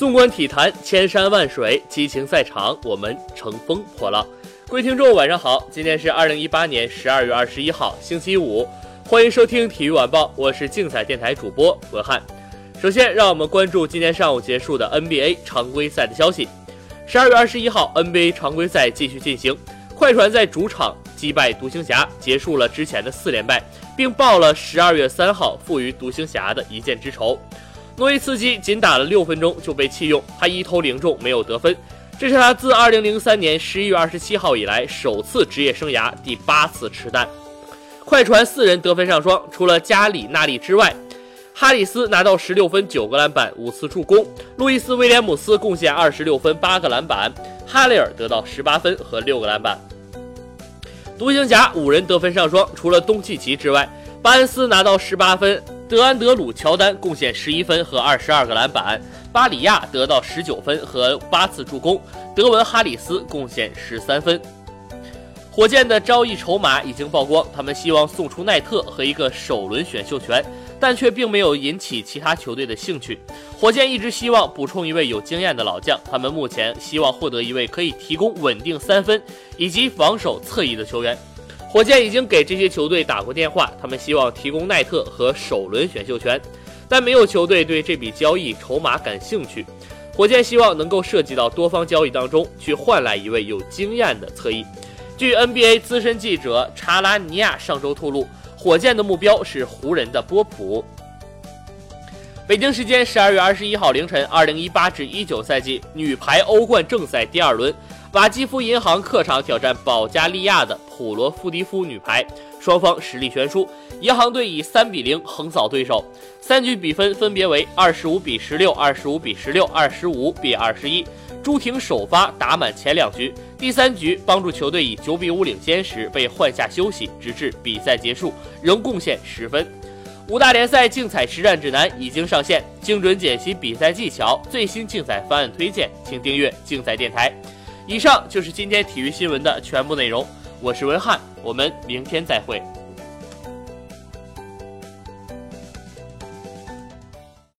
纵观体坛，千山万水，激情赛场，我们乘风破浪。各位听众，晚上好，今天是二零一八年十二月二十一号，星期五，欢迎收听体育晚报，我是竞彩电台主播文翰。首先，让我们关注今天上午结束的 NBA 常规赛的消息。十二月二十一号，NBA 常规赛继续进行，快船在主场击败独行侠，结束了之前的四连败，并报了十二月三号负于独行侠的一箭之仇。诺维茨基仅打了六分钟就被弃用，他一投零中，没有得分。这是他自二零零三年十一月二十七号以来首次职业生涯第八次吃蛋。快船四人得分上双，除了加里纳利之外，哈里斯拿到十六分、九个篮板、五次助攻；路易斯威廉姆斯贡献二十六分、八个篮板；哈雷尔得到十八分和六个篮板。独行侠五人得分上双，除了东契奇之外，巴恩斯拿到十八分。德安德鲁·乔丹贡献十一分和二十二个篮板，巴里亚得到十九分和八次助攻，德文·哈里斯贡献十三分。火箭的交易筹码已经曝光，他们希望送出奈特和一个首轮选秀权，但却并没有引起其他球队的兴趣。火箭一直希望补充一位有经验的老将，他们目前希望获得一位可以提供稳定三分以及防守侧翼的球员。火箭已经给这些球队打过电话，他们希望提供奈特和首轮选秀权，但没有球队对这笔交易筹码感兴趣。火箭希望能够涉及到多方交易当中去换来一位有经验的侧翼。据 NBA 资深记者查拉尼亚上周透露，火箭的目标是湖人的波普。北京时间十二月二十一号凌晨，二零一八至一九赛季女排欧冠正赛第二轮。瓦基夫银行客场挑战保加利亚的普罗夫迪夫女排，双方实力悬殊。银行队以三比零横扫对手，三局比分分别为二十五比十六、二十五比十六、二十五比二十一。朱婷首发打满前两局，第三局帮助球队以九比五领先时被换下休息，直至比赛结束仍贡献十分。五大联赛竞彩实战指南已经上线，精准解析比赛技巧，最新竞彩方案推荐，请订阅竞彩电台。以上就是今天体育新闻的全部内容，我是文翰，我们明天再会。